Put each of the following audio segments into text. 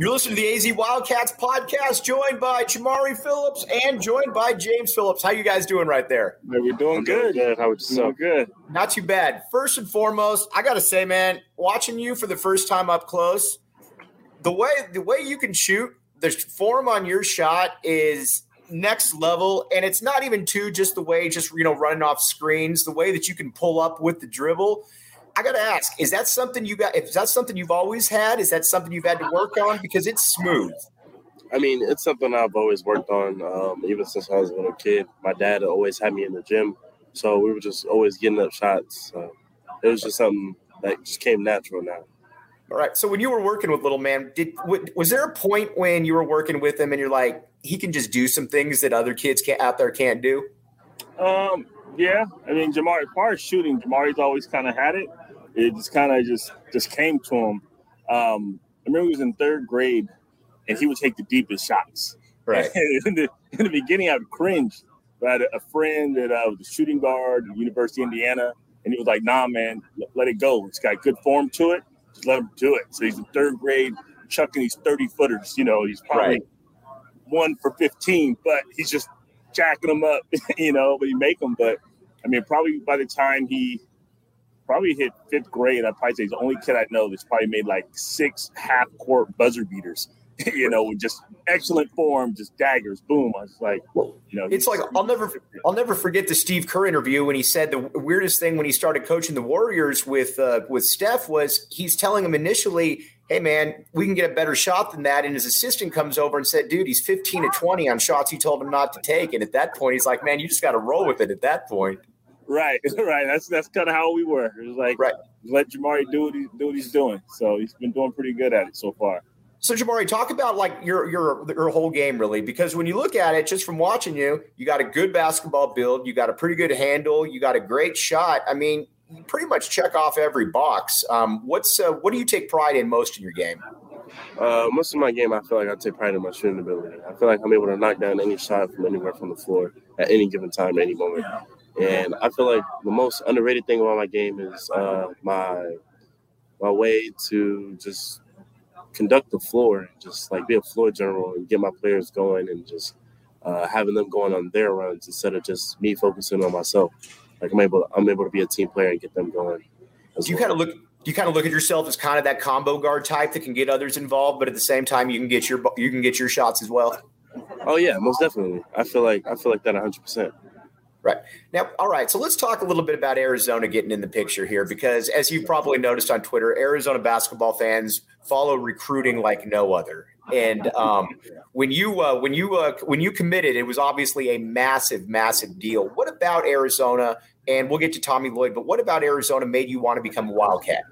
You're listening to the AZ Wildcats podcast, joined by Jamari Phillips and joined by James Phillips. How you guys doing right there? We're doing good. good. How would you Doing good. Not too bad. First and foremost, I gotta say, man, watching you for the first time up close, the way the way you can shoot, the form on your shot is next level, and it's not even too just the way just you know running off screens, the way that you can pull up with the dribble. I gotta ask, is that something you got? Is that something you've always had? Is that something you've had to work on? Because it's smooth. I mean, it's something I've always worked on, um, even since I was a little kid. My dad always had me in the gym, so we were just always getting up shots. So it was just something that just came natural now. All right. So when you were working with little man, did was there a point when you were working with him and you're like, he can just do some things that other kids can't, out there can't do? Um, yeah. I mean, Jamari, as far as shooting, Jamari's always kind of had it. It just kind of just just came to him. Um, I remember he was in third grade, and he would take the deepest shots. Right. in, the, in the beginning, I would cringe. But I had a friend that uh, was a shooting guard at University of Indiana, and he was like, "Nah, man, let, let it go. It's got good form to it. Just let him do it." So he's in third grade, chucking these thirty footers. You know, he's probably Right. one for fifteen, but he's just jacking them up. you know, but he make them. But I mean, probably by the time he probably hit fifth grade, I'd probably say he's the only kid I know that's probably made like six half court buzzer beaters. you know, with just excellent form, just daggers, boom. I was like, you know, It's like I'll never I'll never forget the Steve Kerr interview when he said the weirdest thing when he started coaching the Warriors with uh, with Steph was he's telling him initially, "Hey man, we can get a better shot than that." And his assistant comes over and said, "Dude, he's 15 to 20 on shots you told him not to take." And at that point, he's like, "Man, you just got to roll with it." At that point, right, right. That's that's kind of how we were. It was like, Right. let Jamari do what, he, do what he's doing. So he's been doing pretty good at it so far. So Jamari, talk about like your your your whole game really, because when you look at it, just from watching you, you got a good basketball build, you got a pretty good handle, you got a great shot. I mean, you pretty much check off every box. Um, what's uh, what do you take pride in most in your game? Uh, most of my game, I feel like I take pride in my shooting ability. I feel like I'm able to knock down any shot from anywhere from the floor at any given time, at any moment. And I feel like the most underrated thing about my game is uh, my my way to just conduct the floor, just like be a floor general and get my players going, and just uh, having them going on their runs instead of just me focusing on myself. Like I'm able, I'm able to be a team player and get them going. Do you well. kind of look? Do you kind of look at yourself as kind of that combo guard type that can get others involved, but at the same time you can get your you can get your shots as well? Oh yeah, most definitely. I feel like I feel like that 100. percent Right. Now, all right. So let's talk a little bit about Arizona getting in the picture here because, as you've probably noticed on Twitter, Arizona basketball fans follow recruiting like no other. And um, when you uh, when you uh, when you committed, it was obviously a massive, massive deal. What about Arizona? And we'll get to Tommy Lloyd, but what about Arizona made you want to become a Wildcat?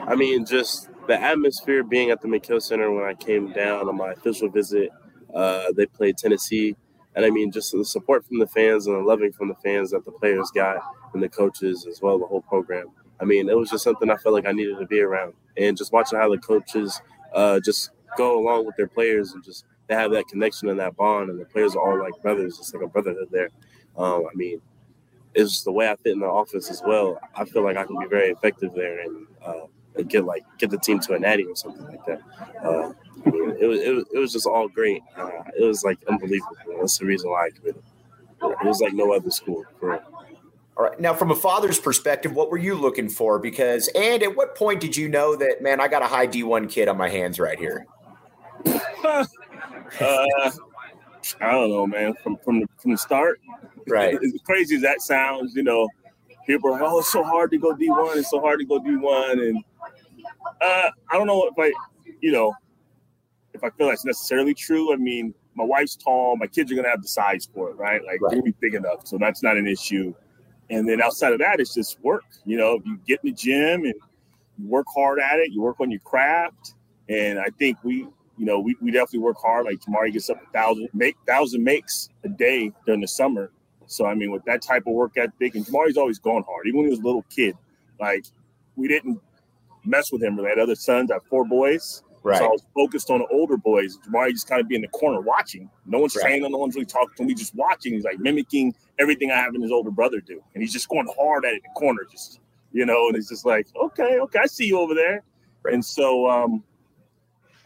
I mean, just the atmosphere being at the McKale Center when I came down on my official visit. Uh, they played Tennessee, and I mean, just the support from the fans and the loving from the fans that the players got and the coaches as well, the whole program. I mean, it was just something I felt like I needed to be around, and just watching how the coaches uh, just go along with their players and just they have that connection and that bond, and the players are all like brothers. It's like a brotherhood there. Um, I mean, it's just the way I fit in the office as well. I feel like I can be very effective there and, uh, get like get the team to a natty or something like that. Uh, I mean, it was, it was it was just all great. Uh, it was like unbelievable. That's the reason why I committed. It was like no other school. All right. Now, from a father's perspective, what were you looking for? Because, and at what point did you know that, man, I got a high D1 kid on my hands right here? uh, I don't know, man. From from the, from the start, Right. as crazy as that sounds, you know, people are oh, it's so hard to go D1. It's so hard to go D1. And uh, I don't know if I, you know, if I feel that's necessarily true. I mean, my wife's tall. My kids are going to have the size for it, right? Like, Right. they're to be big enough. So that's not an issue. And then outside of that, it's just work. You know, if you get in the gym and you work hard at it, you work on your craft. And I think we, you know, we, we definitely work hard. Like Jamari gets up a thousand make thousand makes a day during the summer. So I mean, with that type of work ethic, and Jamari's always gone hard. Even when he was a little kid, like we didn't mess with him. We had other sons. I have four boys. Right. So I was focused on the older boys. Jamari just kind of be in the corner watching. No one's Right. training, no one's really talking to him. He's just watching. He's like mimicking everything I have in his older brother do. And he's just going hard at it in the corner, just you know, and it's just like, okay, okay, I see you over there. Right. And so um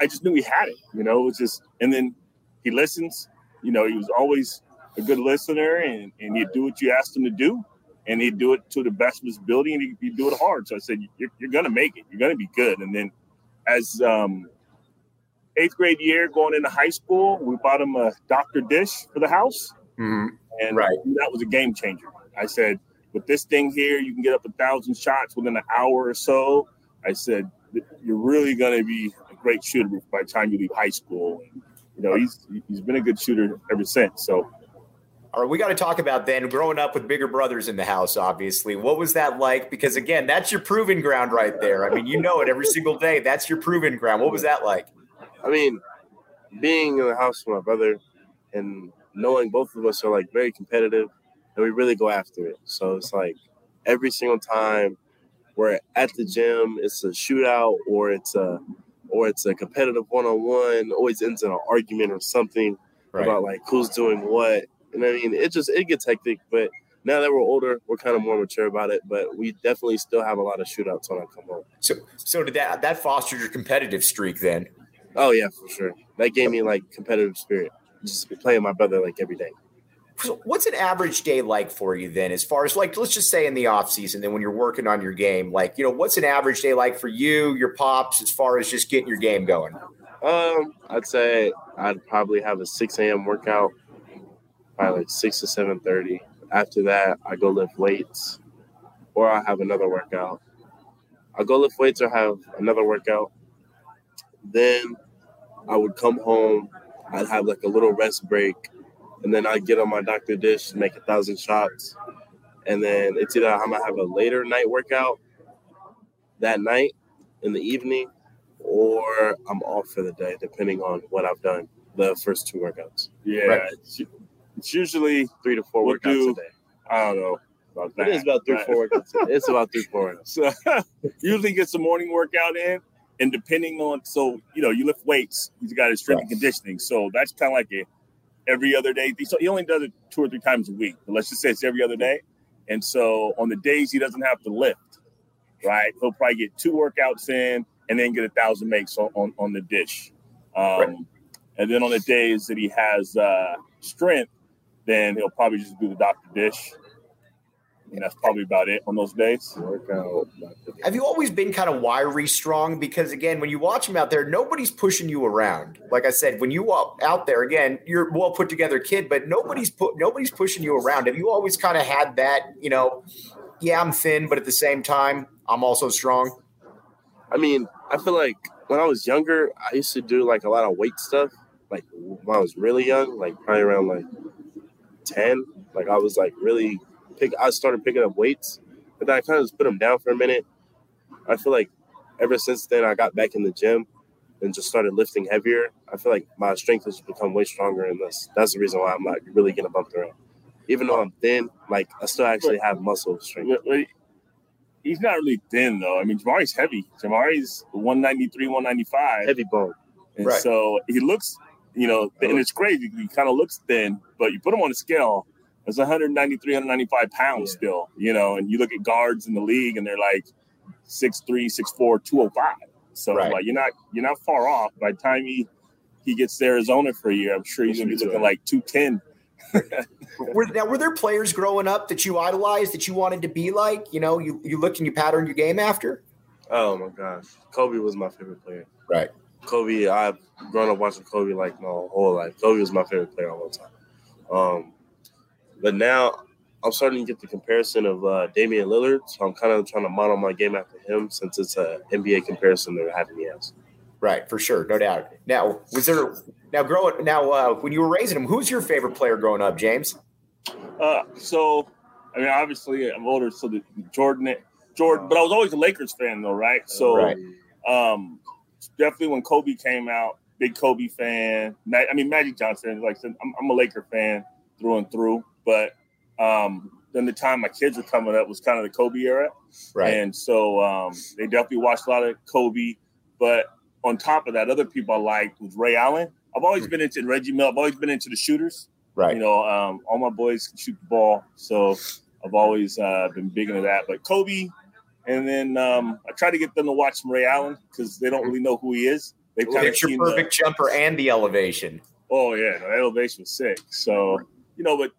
I just knew he had it. You know, it was just, and then he listens. You know, he was always a good listener, and, and he'd do what you asked him to do, and he'd do it to the best of his ability, and he'd, he'd do it hard. So I said, "You're, you're going to make it. You're going to be good." And then, as um, eighth grade year going into high school, we bought him a Dr. Dish for the house, Mhm. and Right. that was a game changer. I said, with this thing here, you can get up a thousand shots within an hour or so. I said, you're really going to be a great shooter by the time you leave high school. And, you know, he's he's been a good shooter ever since. So All right, we got to talk about then growing up with bigger brothers in the house. Obviously, what was that like? Because again, that's your proving ground right there. I mean, you know it every single day. That's your proving ground. What was that like? I mean, being in the house with my brother and knowing both of us are like very competitive and we really go after it. So it's like every single time we're at the gym, it's a shootout or it's a or it's a competitive one on one, always ends in an argument or something about like who's doing what. And I mean it just it gets hectic, but now that we're older, we're kind of more mature about it, but we definitely still have a lot of shootouts when I come home. So, so did that that fostered your competitive streak then? Oh yeah, for sure. That gave me like competitive spirit. Just playing my brother like every day. So what's an average day like for you then, as far as like, let's just say in the off season, then when you're working on your game, like, you know, what's an average day like for you, your pops, as far as just getting your game going? Um, I'd say I'd probably have a six a.m. workout, probably like six to seven thirty. After that, I go lift weights, or I have another workout. I go lift weights or have another workout. Then I would come home. I'd have like a little rest break, and then I'd get on my Dr. Dish, and make a thousand shots, and then it's either I'm gonna have a later night workout that night in the evening, or I'm off for the day, depending on what I've done the first two workouts. yeah, Right. It's, usually Three to 4 We'll workouts do- a day. I don't know about that. It is about three, four workouts. a day. It's about three, four. So usually gets the morning workout in, and depending on so you know you lift weights, he's got his strength and conditioning. So that's kind of like a every other day. So he only does it two or three times a week. But let's just say it's every other day. And so on the days he doesn't have to lift, right? He'll probably get two workouts in and then get a thousand makes on, on, on the dish. Um, Right. And then on the days that he has uh, strength, then he'll probably just do the Dr. Dish. And that's probably about it on those days. Workout. Have you always been kind of wiry strong? Because again, when you watch him out there, nobody's pushing you around. Like I said, when you walk out there, again, you're well put together kid, but nobody's put nobody's pushing you around. Have you always kind of had that? You know, yeah, I'm thin, but at the same time, I'm also strong. I mean, I feel like when I was younger, I used to do like a lot of weight stuff. Like when I was really young, like probably around like ten. Like I was like really pick. I started picking up weights, but then I kind of just put them down for a minute. I feel like ever since then, I got back in the gym and just started lifting heavier. I feel like my strength has become way stronger, and that's that's the reason why I'm like really getting bumped around. Even though I'm thin, like I still actually have muscle strength. He's not really thin though. I mean, Jamari's heavy. Jamari's 193, 195. Heavy bone. And Right. so he looks, you know, and it's crazy. He kind of looks thin, but you put him on a scale, it's 193, 195 pounds Yeah. still, you know, and you look at guards in the league and they're like 6'3, 6'4, 205. So Right. like you're not you're not far off. By the time he he gets to Arizona for a year, I'm sure he's gonna be looking like 210. Were, now, were there players growing up that you idolized that you wanted to be like? You know, you you looked and you patterned your game after. Oh my gosh, Kobe was my favorite player. Right. Kobe, I've grown up watching Kobe like my whole life. Kobe was my favorite player all the time. Um, but now I'm starting to get the comparison of uh, Damian Lillard, so I'm kind of trying to model my game after him since it's an NBA comparison they're having me as. Right, for sure, no doubt. Now, was there now growing now uh, when you were raising him? Who's your favorite player growing up, James? Uh, so, I mean, obviously, I'm older, so the Jordan, Jordan, but I was always a Lakers fan, though, right? So, Right. um, definitely when Kobe came out, big Kobe fan. I mean, Magic Johnson, like I said, I'm, I'm a Laker fan through and through. But um, then the time my kids were coming up was kind of the Kobe era, right? and so um, they definitely watched a lot of Kobe. But on top of that, other people I liked was Ray Allen. I've always been into Reggie Miller. I've always been into the shooters. right. You know, um, all my boys can shoot the ball, so I've always uh, been big into that. But Kobe, and then um, I try to get them to watch Ray Allen because they don't really know who he is. they kind of Picture perfect jumper and the elevation. Oh yeah, the elevation was sick. So you know, but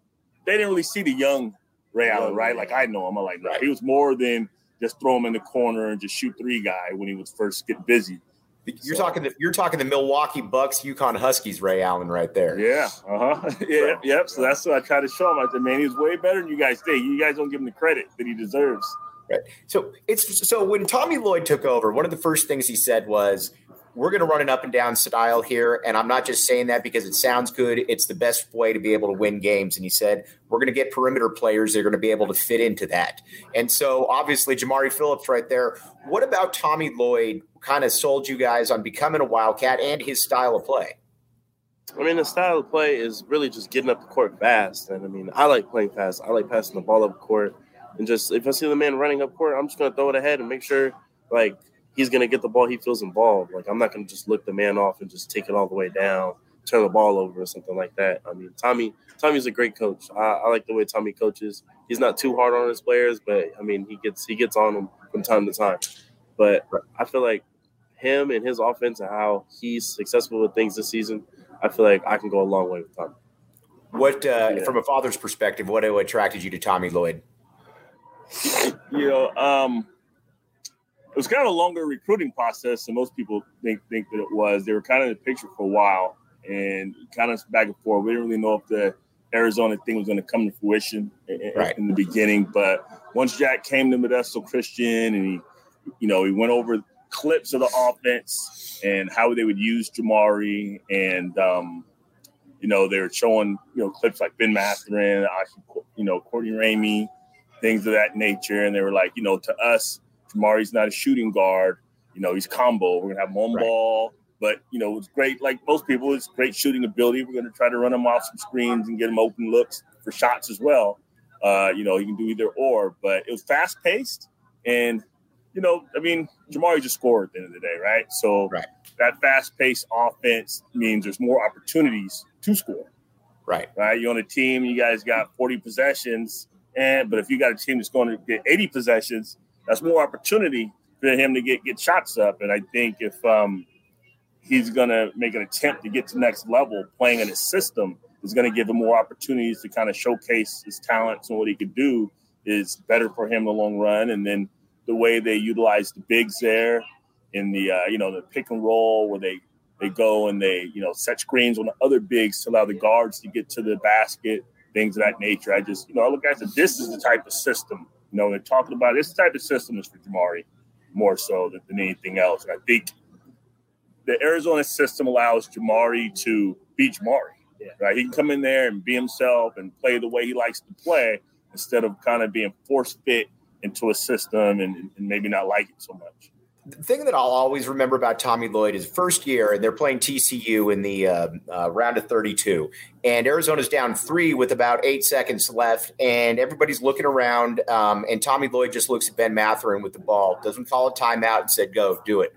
they didn't really see the young Ray Allen, right? Like I know him. I'm like, no, he was more than just throw him in the corner and just shoot three guy when he was first getting busy. You're so, talking the you're talking the Milwaukee Bucks, UConn Huskies, Ray Allen, right there. Yeah, uh huh. yeah, right. yep. So that's what I try to show him. I said, man, he's way better than you guys think. You guys don't give him the credit that he deserves. Right. So it's so when Tommy Lloyd took over, one of the first things he said was, we're going to run an up and down style here. And I'm not just saying that because it sounds good. It's the best way to be able to win games. And he said, we're going to get perimeter players that are going to be able to fit into that. And so obviously, Jamari Phillips right there. What about Tommy Lloyd kind of sold you guys on becoming a Wildcat and his style of play? I mean, the style of play is really just getting up the court fast. And I mean, I like playing fast. I like passing the ball up court. And just if I see the man running up court, I'm just going to throw it ahead and make sure, like, he's going to get the ball. He feels involved. Like I'm not going to just look the man off and just take it all the way down, turn the ball over or something like that. I mean, Tommy Tommy's a great coach. I, I like the way Tommy coaches. He's not too hard on his players, but I mean, he gets he gets on them from time to time. But I feel like him and his offense and how he's successful with things this season, I feel like I can go a long way with Tommy. What, uh, yeah. from a father's perspective, what attracted you to Tommy Lloyd? You know, um, it was kind of a longer recruiting process than most people think think that it was. They were kind of in the picture for a while and kind of back and forth. We didn't really know if the Arizona thing was going to come to fruition in, right. in the beginning, but once Jack came to Modesto Christian and he, you know, he went over clips of the offense and how they would use Jamari and. Um, you know, they were showing, you know, clips like Ben Mathurin, you know, Courtney Ramey, things of that nature. And they were like, you know, to us, Jamari's not a shooting guard. You know, he's combo. We're gonna have him on right. ball, but you know, it's great. Like most people, it's great shooting ability. We're gonna try to run him off some screens and get him open looks for shots as well. Uh, you know, he can do either or, but it was fast paced and you know, I mean, Jamari just scored at the end of the day, right? So right. that fast paced offense means there's more opportunities to score. Right. Right. You're on a team, you guys got 40 possessions, and but if you got a team that's going to get 80 possessions, that's more opportunity for him to get get shots up. And I think if um, he's going to make an attempt to get to next level, playing in his system is going to give him more opportunities to kind of showcase his talents and what he could do is better for him in the long run. And then the way they utilize the bigs there in the uh, you know the pick and roll where they they go and they you know set screens on the other bigs to allow the guards to get to the basket, things of that nature. I just you know I look at it, this is the type of system you know, they're talking about this type of system is for Jamari more so than, than anything else. And I think the Arizona system allows Jamari to be Jamari. Yeah. Right, he can come in there and be himself and play the way he likes to play instead of kind of being force fit into a system and, and maybe not like it so much the thing that I'll always remember about Tommy Lloyd is first year, and they're playing TCU in the uh, uh, round of 32, and Arizona's down three with about eight seconds left, and everybody's looking around, um, and Tommy Lloyd just looks at Ben Mathurin with the ball, doesn't call a timeout, and said, "Go, do it."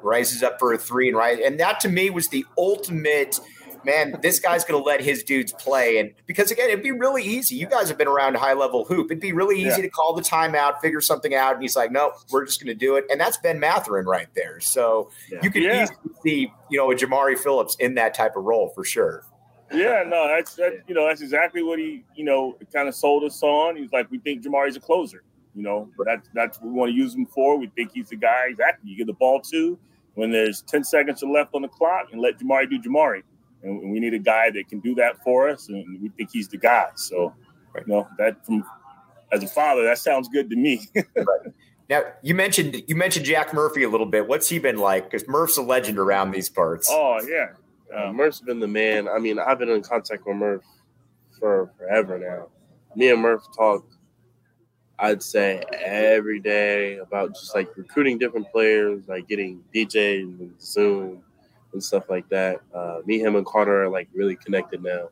Rises up for a three, and right, and that to me was the ultimate – man, this guy's going to let his dudes play. And because again, it'd be really easy. You guys have been around high level hoop. It'd be really easy yeah. to call the timeout, figure something out. And he's like, no, we're just going to do it. And that's Ben Mathurin right there. So yeah. you can yeah. easily see, you know, a Jamari Phillips in that type of role for sure. Yeah, no, that's that. You know, that's exactly what he, you know, kind of sold us on. He's like, we think Jamari's a closer. You know, that's that's what we want to use him for. We think he's the guy. Exactly. You get the ball to when there's 10 seconds left on the clock and let Jamari do Jamari and we need a guy that can do that for us, and we think he's the guy. So, you know, that from as a father, that sounds good to me. right. Now you mentioned you mentioned Jack Murphy a little bit. What's he been like? Because Murph's a legend around these parts. Oh yeah, uh, Murph's been the man. I mean, I've been in contact with Murph for forever now. Me and Murph talk. I'd say every day about just like recruiting different players, like getting DJ and Zoom, and stuff like that. Uh, me, him, and Carter are like really connected now,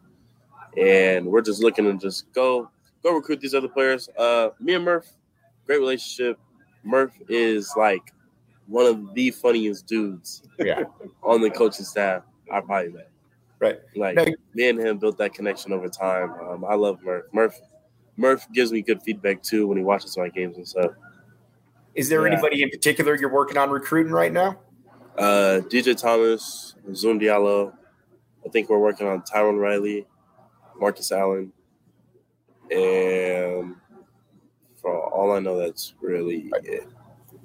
and we're just looking to just go go recruit these other players. Uh, me and Murph, great relationship. Murph is like one of the funniest dudes yeah. on the coaching staff I probably met. Right. Like me and him built that connection over time. Um, I love Murph. Murph Murph gives me good feedback too when he watches my games and stuff. Is there yeah. anybody in particular you're working on recruiting right now? Uh, DJ Thomas, Zoom Diallo. I think we're working on Tyron Riley, Marcus Allen, and for all I know, that's really it.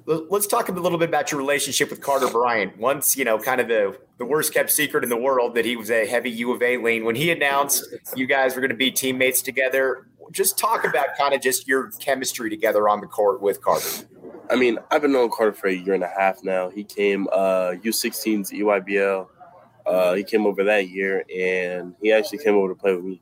Let's talk a little bit about your relationship with Carter Bryant. Once, you know, kind of the, the worst kept secret in the world that he was a heavy U of A lean. When he announced you guys were going to be teammates together, just talk about kind of just your chemistry together on the court with Carter. I mean, I've been knowing Carter for a year and a half now. He came uh, U16's EYBL. Uh, he came over that year, and he actually came over to play with me.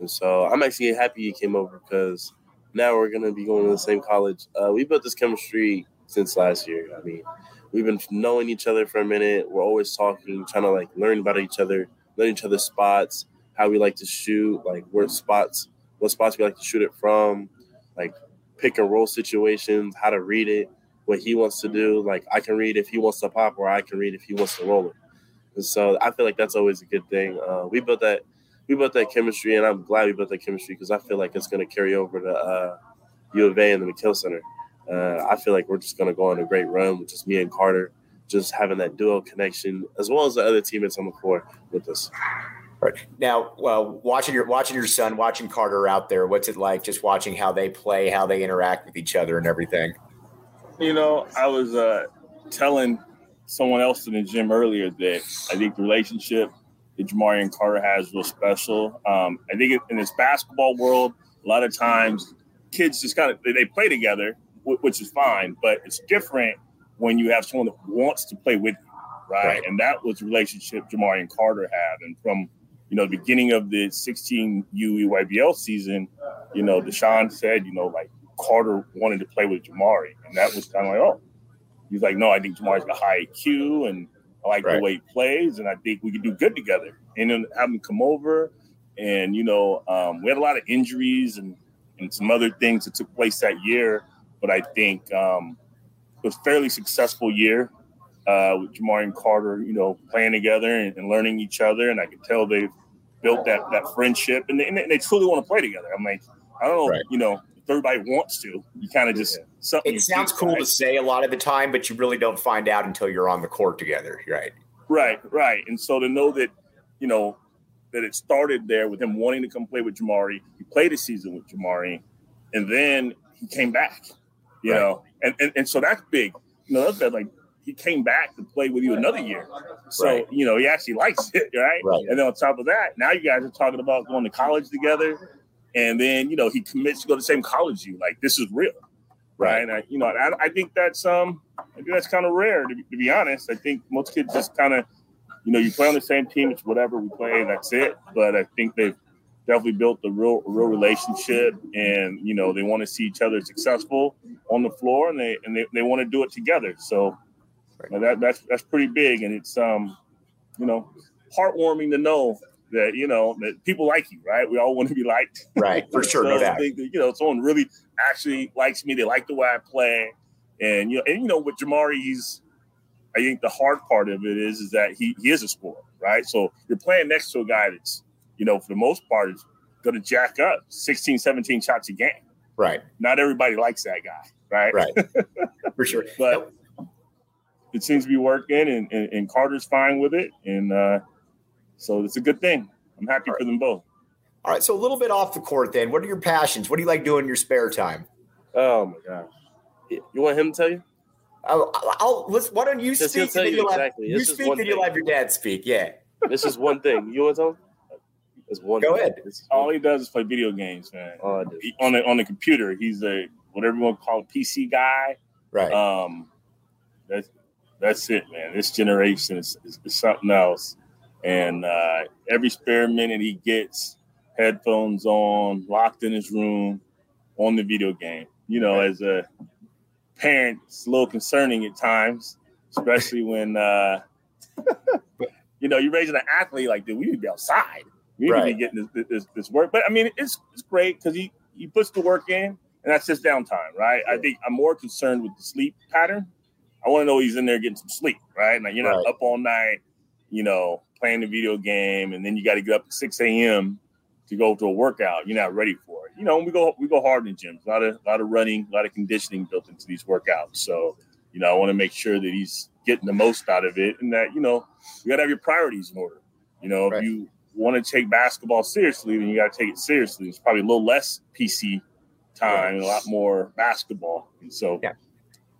And so I'm actually happy he came over because now we're going to be going to the same college. Uh, we built this chemistry since last year. I mean, we've been knowing each other for a minute. We're always talking, trying to like learn about each other, learn each other's spots, how we like to shoot, like where spots, what spots we like to shoot it from, like pick and roll situations, how to read it, what he wants to do. Like I can read if he wants to pop, or I can read if he wants to roll it. And so I feel like that's always a good thing. Uh, we built that we built that chemistry, and I'm glad we built that chemistry because I feel like it's going to carry over to uh, U of A and the McKale Center. Uh, I feel like we're just going to go on a great run with just me and Carter, just having that duo connection, as well as the other teammates on the floor with us. Right now, well, watching your watching your son, watching Carter out there, what's it like? Just watching how they play, how they interact with each other, and everything. You know, I was uh, telling someone else in the gym earlier that I think the relationship that Jamari and Carter has real special. Um, I think in this basketball world, a lot of times kids just kind of they play together, which is fine, but it's different when you have someone that wants to play with you, right? right. And that was the relationship Jamari and Carter had, and from you know, the beginning of the 16 UEYBL season, you know, Deshaun said, you know, like Carter wanted to play with Jamari. And that was kind of like, oh, he's like, no, I think Jamari's got high IQ and I like right. the way he plays. And I think we could do good together. And then have him come over. And, you know, um, we had a lot of injuries and, and some other things that took place that year. But I think um, it was a fairly successful year uh, with Jamari and Carter, you know, playing together and, and learning each other. And I could tell they've built that that friendship, and they, and they truly want to play together. I'm like, I don't know, right. you know, if everybody wants to, you kind of just something. It sounds cool right? to say a lot of the time, but you really don't find out until you're on the court together, right? Right, right. And so to know that, you know, that it started there with him wanting to come play with Jamari. He played a season with Jamari, and then he came back. You right. know, and, and and so that's big. You know, that's that like he came back to play with you another year. So, right. you know, he actually likes it, right? right? And then on top of that, now you guys are talking about going to college together. And then, you know, he commits to go to the same college you. Like, this is real. Right. right? And I, you know, I, I, think that's um I think that's kind of rare to be, to be honest. I think most kids just kind of, you know, you play on the same team, it's whatever we play, that's it. But I think they've definitely built a real real relationship and you know they want to see each other successful on the floor and they and they, they want to do it together so that that's that's pretty big, and it's um, you know, heartwarming to know that you know that people like you, right? We all want to be liked, right? For sure, so no doubt. That, you know, someone really actually likes me. They like the way I play, and you know, and you know, with Jamari, he's. I think the hard part of it is is that he he is a scorer, right? So you're playing next to a guy that's, you know, for the most part is going to jack up 16, 17 shots a game. Right. Not everybody likes that guy, right? Right. For sure. but it seems to be working, and, and, and Carter's fine with it, and uh, so it's a good thing. I'm happy right. for them both. All right, so a little bit off the court, then. What are your passions? What do you like doing in your spare time? Oh my gosh, you want him to tell you? I'll, I'll let's. Why don't you speak? Tell you, exactly. you speak, and you'll have your dad speak. Yeah. This is one thing. You want to tell him? It's one. Go thing. ahead. All he does is play video games, man. Oh, he, on the on the computer, he's a whatever you want to call a PC guy. Right. Um, that's that's it, man. This generation is, is, is something else. And uh, every spare minute he gets, headphones on, locked in his room, on the video game. You know, as a parent, it's a little concerning at times, especially when uh, you know you're raising an athlete like, dude, we need to be outside. We need right. to be getting this, this, this work. But I mean, it's it's great because he he puts the work in, and that's just downtime, right? I think I'm more concerned with the sleep pattern I want to know he's in there getting some sleep, right? Like you're not right. up all night, you know, playing the video game, and then you got to get up at 6 a.m. to go to a workout. You're not ready for it. You know, we go we go hard in the gyms. A lot of a lot of running, a lot of conditioning built into these workouts. So, you know, I want to make sure that he's getting the most out of it, and that you know you got to have your priorities in order. You know, Right. if you want to take basketball seriously, then you got to take it seriously. It's probably a little less PC time and a lot more basketball. And so, Yeah.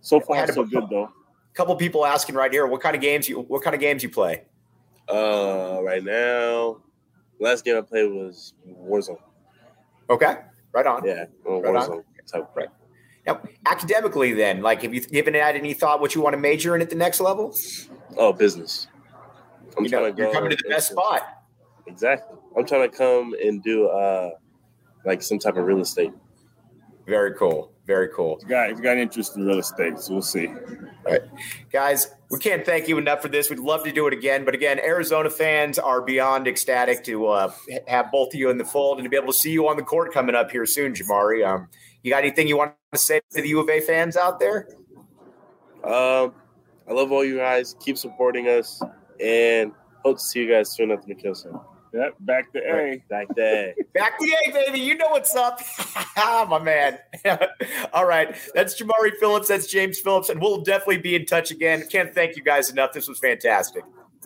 So far had so a- good though. A couple people asking right here, what kind of games you what kind of games you play? Uh, right now, last game I played was Warzone. Okay, right on. Yeah, uh, Right on. Warzone. type. Right. Now, academically, then, like, have you given it any thought what you want to major in at the next level? Oh, business. I'm you know, trying to you're go coming to the best into- spot. Exactly. I'm trying to come and do uh like some type of real estate. Very cool. Very cool. He's got he's got interest in real estate, so we'll see. All right. Guys, we can't thank you enough for this. We'd love to do it again. But again, Arizona fans are beyond ecstatic to uh, have both of you in the fold and to be able to see you on the court coming up here soon, Jamari. Um, you got anything you want to say to the U of A fans out there? Um, I love all you guys. Keep supporting us, and hope to see you guys soon at the McKale Center. Yep, back to A. Back to A. Back to A, baby. You know what's up. My man. All right. That's Jamari Phillips. That's James Phillips. And we'll definitely be in touch again. Can't thank you guys enough. This was fantastic.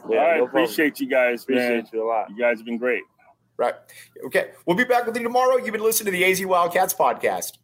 Yeah, All right, no problem. appreciate you guys, man. Appreciate you a lot. You guys have been great. Right. Okay. We'll be back with you tomorrow. You've been listening to the AZ Wildcats podcast.